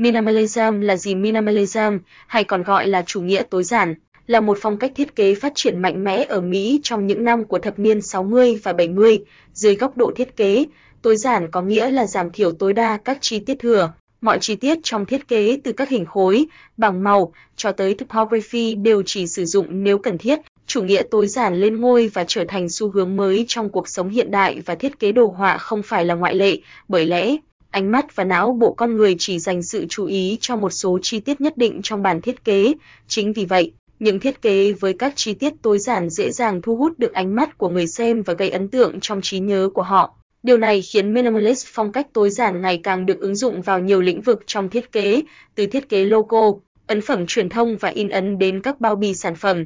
Minimalism là gì Minimalism, hay còn gọi là chủ nghĩa tối giản, là một phong cách thiết kế phát triển mạnh mẽ ở Mỹ trong những năm của thập niên 60 và 70. Dưới góc độ thiết kế, tối giản có nghĩa là giảm thiểu tối đa các chi tiết thừa. Mọi chi tiết trong thiết kế từ các hình khối, bảng màu cho tới typography đều chỉ sử dụng nếu cần thiết. Chủ nghĩa tối giản lên ngôi và trở thành xu hướng mới trong cuộc sống hiện đại và thiết kế đồ họa không phải là ngoại lệ, bởi lẽ ánh mắt và não bộ con người chỉ dành sự chú ý cho một số chi tiết nhất định trong bản thiết kế. Chính vì vậy, những thiết kế với các chi tiết tối giản dễ dàng thu hút được ánh mắt của người xem và gây ấn tượng trong trí nhớ của họ. Điều này khiến minimalist phong cách tối giản ngày càng được ứng dụng vào nhiều lĩnh vực trong thiết kế, từ thiết kế logo, ấn phẩm truyền thông và in ấn đến các bao bì sản phẩm.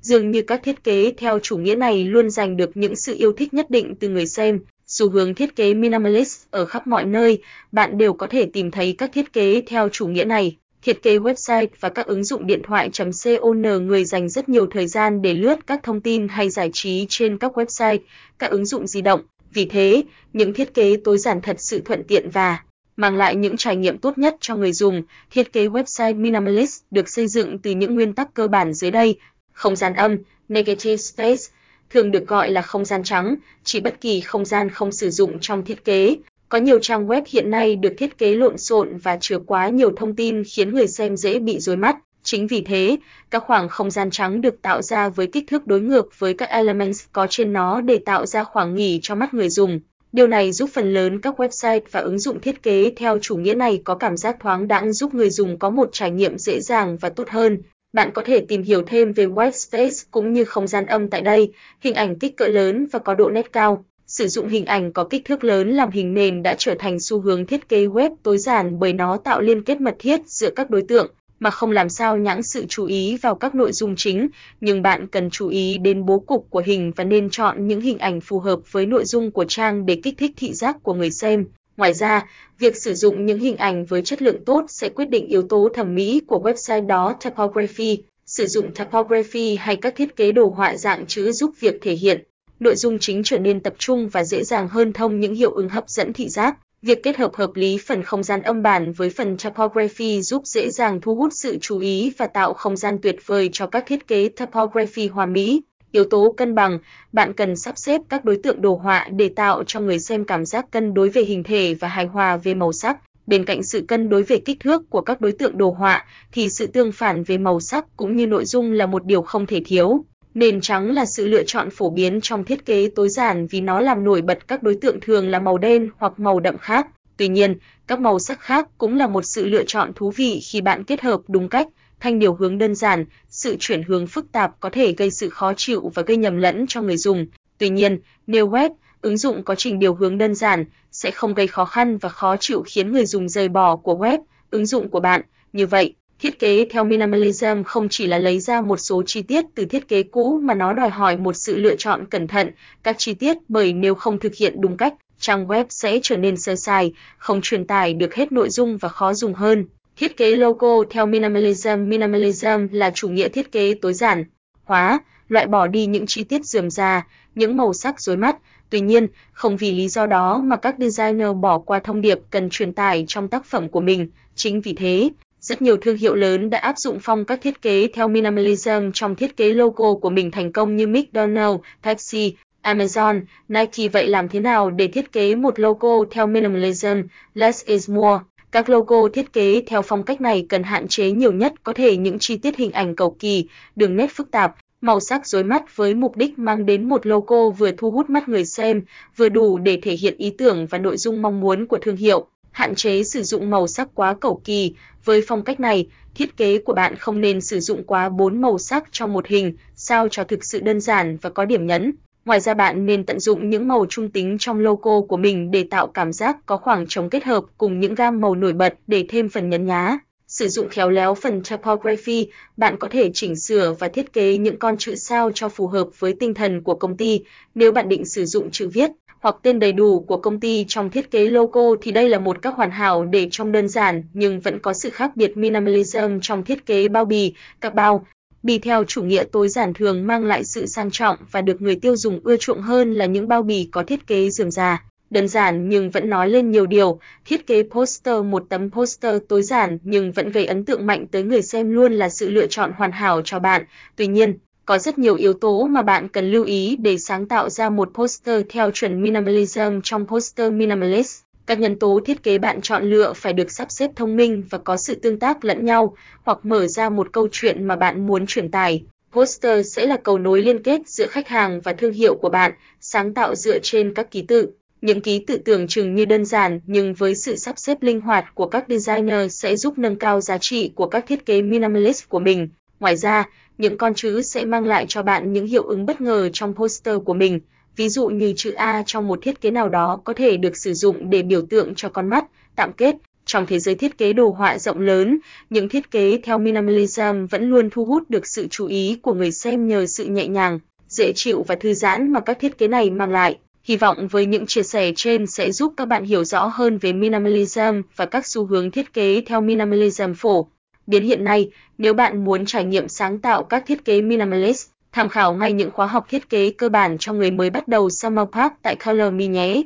Dường như các thiết kế theo chủ nghĩa này luôn giành được những sự yêu thích nhất định từ người xem. Xu hướng thiết kế minimalist ở khắp mọi nơi, bạn đều có thể tìm thấy các thiết kế theo chủ nghĩa này. Thiết kế website và các ứng dụng điện thoại.con người dành rất nhiều thời gian để lướt các thông tin hay giải trí trên các website, các ứng dụng di động. Vì thế, những thiết kế tối giản thật sự thuận tiện và mang lại những trải nghiệm tốt nhất cho người dùng. Thiết kế website minimalist được xây dựng từ những nguyên tắc cơ bản dưới đây: không gian âm, negative space, thường được gọi là không gian trắng, chỉ bất kỳ không gian không sử dụng trong thiết kế. Có nhiều trang web hiện nay được thiết kế lộn xộn và chứa quá nhiều thông tin khiến người xem dễ bị rối mắt. Chính vì thế, các khoảng không gian trắng được tạo ra với kích thước đối ngược với các elements có trên nó để tạo ra khoảng nghỉ cho mắt người dùng. Điều này giúp phần lớn các website và ứng dụng thiết kế theo chủ nghĩa này có cảm giác thoáng đãng giúp người dùng có một trải nghiệm dễ dàng và tốt hơn. Bạn có thể tìm hiểu thêm về white space cũng như không gian âm tại đây, hình ảnh kích cỡ lớn và có độ nét cao. Sử dụng hình ảnh có kích thước lớn làm hình nền đã trở thành xu hướng thiết kế web tối giản bởi nó tạo liên kết mật thiết giữa các đối tượng mà không làm sao nhãng sự chú ý vào các nội dung chính, nhưng bạn cần chú ý đến bố cục của hình và nên chọn những hình ảnh phù hợp với nội dung của trang để kích thích thị giác của người xem. Ngoài ra, việc sử dụng những hình ảnh với chất lượng tốt sẽ quyết định yếu tố thẩm mỹ của website đó typography. Sử dụng typography hay các thiết kế đồ họa dạng chữ giúp việc thể hiện nội dung chính trở nên tập trung và dễ dàng hơn thông những hiệu ứng hấp dẫn thị giác. Việc kết hợp hợp lý phần không gian âm bản với phần typography giúp dễ dàng thu hút sự chú ý và tạo không gian tuyệt vời cho các thiết kế typography hoa mỹ. Yếu tố cân bằng, bạn cần sắp xếp các đối tượng đồ họa để tạo cho người xem cảm giác cân đối về hình thể và hài hòa về màu sắc. Bên cạnh sự cân đối về kích thước của các đối tượng đồ họa thì sự tương phản về màu sắc cũng như nội dung là một điều không thể thiếu. Nền trắng là sự lựa chọn phổ biến trong thiết kế tối giản vì nó làm nổi bật các đối tượng thường là màu đen hoặc màu đậm khác. Tuy nhiên, các màu sắc khác cũng là một sự lựa chọn thú vị khi bạn kết hợp đúng cách. Thanh điều hướng đơn giản, sự chuyển hướng phức tạp có thể gây sự khó chịu và gây nhầm lẫn cho người dùng. Tuy nhiên, nếu web, ứng dụng có trình điều hướng đơn giản sẽ không gây khó khăn và khó chịu khiến người dùng rời bỏ của web, ứng dụng của bạn. Như vậy, Thiết kế theo minimalism không chỉ là lấy ra một số chi tiết từ thiết kế cũ mà nó đòi hỏi một sự lựa chọn cẩn thận các chi tiết bởi nếu không thực hiện đúng cách, trang web sẽ trở nên sơ sài, không truyền tải được hết nội dung và khó dùng hơn. Thiết kế logo theo minimalism Minimalism là chủ nghĩa thiết kế tối giản, hóa, loại bỏ đi những chi tiết rườm rà, những màu sắc rối mắt. Tuy nhiên, không vì lý do đó mà các designer bỏ qua thông điệp cần truyền tải trong tác phẩm của mình. Chính vì thế, rất nhiều thương hiệu lớn đã áp dụng phong cách thiết kế theo minimalism trong thiết kế logo của mình thành công như McDonald's, Pepsi, Amazon, Nike vậy làm thế nào để thiết kế một logo theo minimalism, less is more? Các logo thiết kế theo phong cách này cần hạn chế nhiều nhất có thể những chi tiết hình ảnh cầu kỳ, đường nét phức tạp, màu sắc rối mắt với mục đích mang đến một logo vừa thu hút mắt người xem, vừa đủ để thể hiện ý tưởng và nội dung mong muốn của thương hiệu hạn chế sử dụng màu sắc quá cầu kỳ. Với phong cách này, thiết kế của bạn không nên sử dụng quá 4 màu sắc trong một hình, sao cho thực sự đơn giản và có điểm nhấn. Ngoài ra bạn nên tận dụng những màu trung tính trong logo của mình để tạo cảm giác có khoảng trống kết hợp cùng những gam màu nổi bật để thêm phần nhấn nhá. Sử dụng khéo léo phần typography, bạn có thể chỉnh sửa và thiết kế những con chữ sao cho phù hợp với tinh thần của công ty. Nếu bạn định sử dụng chữ viết, hoặc tên đầy đủ của công ty trong thiết kế logo thì đây là một cách hoàn hảo để trông đơn giản nhưng vẫn có sự khác biệt minimalism trong thiết kế bao bì, các bao bì theo chủ nghĩa tối giản thường mang lại sự sang trọng và được người tiêu dùng ưa chuộng hơn là những bao bì có thiết kế rườm rà. đơn giản nhưng vẫn nói lên nhiều điều, thiết kế poster một tấm poster tối giản nhưng vẫn gây ấn tượng mạnh tới người xem luôn là sự lựa chọn hoàn hảo cho bạn. Tuy nhiên, có rất nhiều yếu tố mà bạn cần lưu ý để sáng tạo ra một poster theo chuẩn minimalism trong poster minimalist. Các nhân tố thiết kế bạn chọn lựa phải được sắp xếp thông minh và có sự tương tác lẫn nhau, hoặc mở ra một câu chuyện mà bạn muốn truyền tải. Poster sẽ là cầu nối liên kết giữa khách hàng và thương hiệu của bạn, sáng tạo dựa trên các ký tự. Những ký tự tưởng chừng như đơn giản nhưng với sự sắp xếp linh hoạt của các designer sẽ giúp nâng cao giá trị của các thiết kế minimalist của mình. Ngoài ra, những con chữ sẽ mang lại cho bạn những hiệu ứng bất ngờ trong poster của mình. Ví dụ như chữ A trong một thiết kế nào đó có thể được sử dụng để biểu tượng cho con mắt. Tạm kết, trong thế giới thiết kế đồ họa rộng lớn, những thiết kế theo minimalism vẫn luôn thu hút được sự chú ý của người xem nhờ sự nhẹ nhàng, dễ chịu và thư giãn mà các thiết kế này mang lại. Hy vọng với những chia sẻ trên sẽ giúp các bạn hiểu rõ hơn về minimalism và các xu hướng thiết kế theo minimalism phổ biến hiện nay. Nếu bạn muốn trải nghiệm sáng tạo các thiết kế minimalist, tham khảo ngay những khóa học thiết kế cơ bản cho người mới bắt đầu Summer Park tại Color Me nhé.